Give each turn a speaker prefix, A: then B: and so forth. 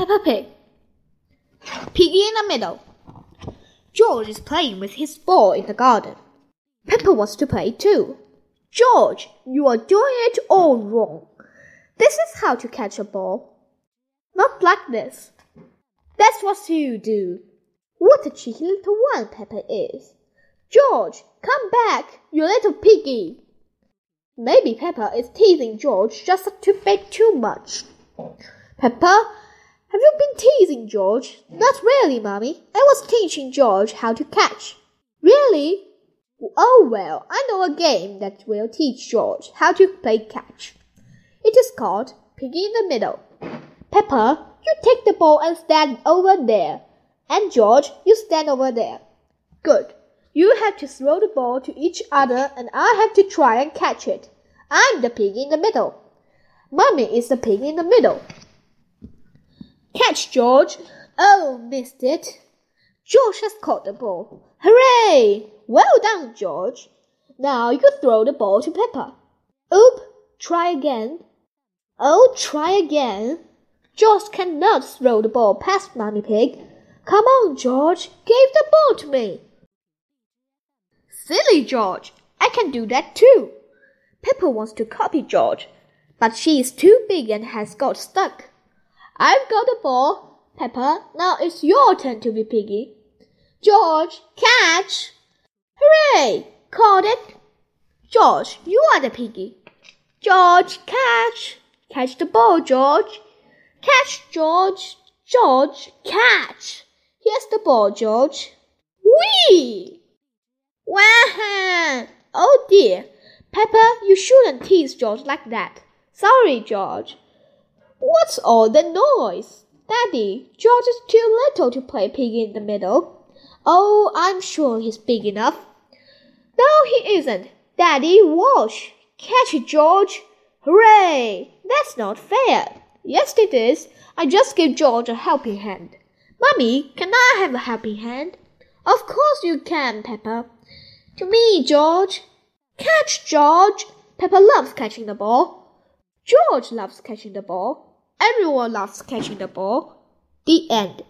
A: Peppa Pig. Piggy in the middle. George is playing with his ball in the garden. Peppa wants to play too. George, you are doing it all wrong. This is how to catch a ball. Not like this. That's what you do. What a cheeky little one Peppa is. George, come back, you little piggy. Maybe Peppa is teasing George just a bit too much. Peppa, have you been teasing George? Not really, Mummy. I was teaching George how to catch. Really? Oh well, I know a game that will teach George how to play catch. It is called Piggy in the Middle. Peppa, you take the ball and stand over there. And George, you stand over there. Good. You have to throw the ball to each other and I have to try and catch it. I'm the pig in the middle. Mummy is the pig in the middle. Catch, George. Oh, missed it. George has caught the ball. Hooray! Well done, George. Now you throw the ball to Peppa. Oop! Try again. Oh, try again. George cannot throw the ball past Mummy Pig. Come on, George. Give the ball to me. Silly George. I can do that too. Peppa wants to copy George, but she is too big and has got stuck. I've got the ball. Peppa, now it's your turn to be piggy. George, catch! Hooray! Caught it. George, you are the piggy. George, catch! Catch the ball, George. Catch, George. George, catch. Here's the ball, George. Whee! Wah! Oh dear. Peppa, you shouldn't tease George like that. Sorry, George. What's all the noise? Daddy, George is too little to play piggy in the middle. Oh, I'm sure he's big enough. No, he isn't. Daddy, watch. Catch it, George. Hooray! That's not fair. Yes, it is. I just gave George a helping hand. Mummy, can I have a helping hand? Of course you can, Peppa. To me, George. Catch, George. Peppa loves catching the ball. George loves catching the ball. Everyone loves catching the ball. The end.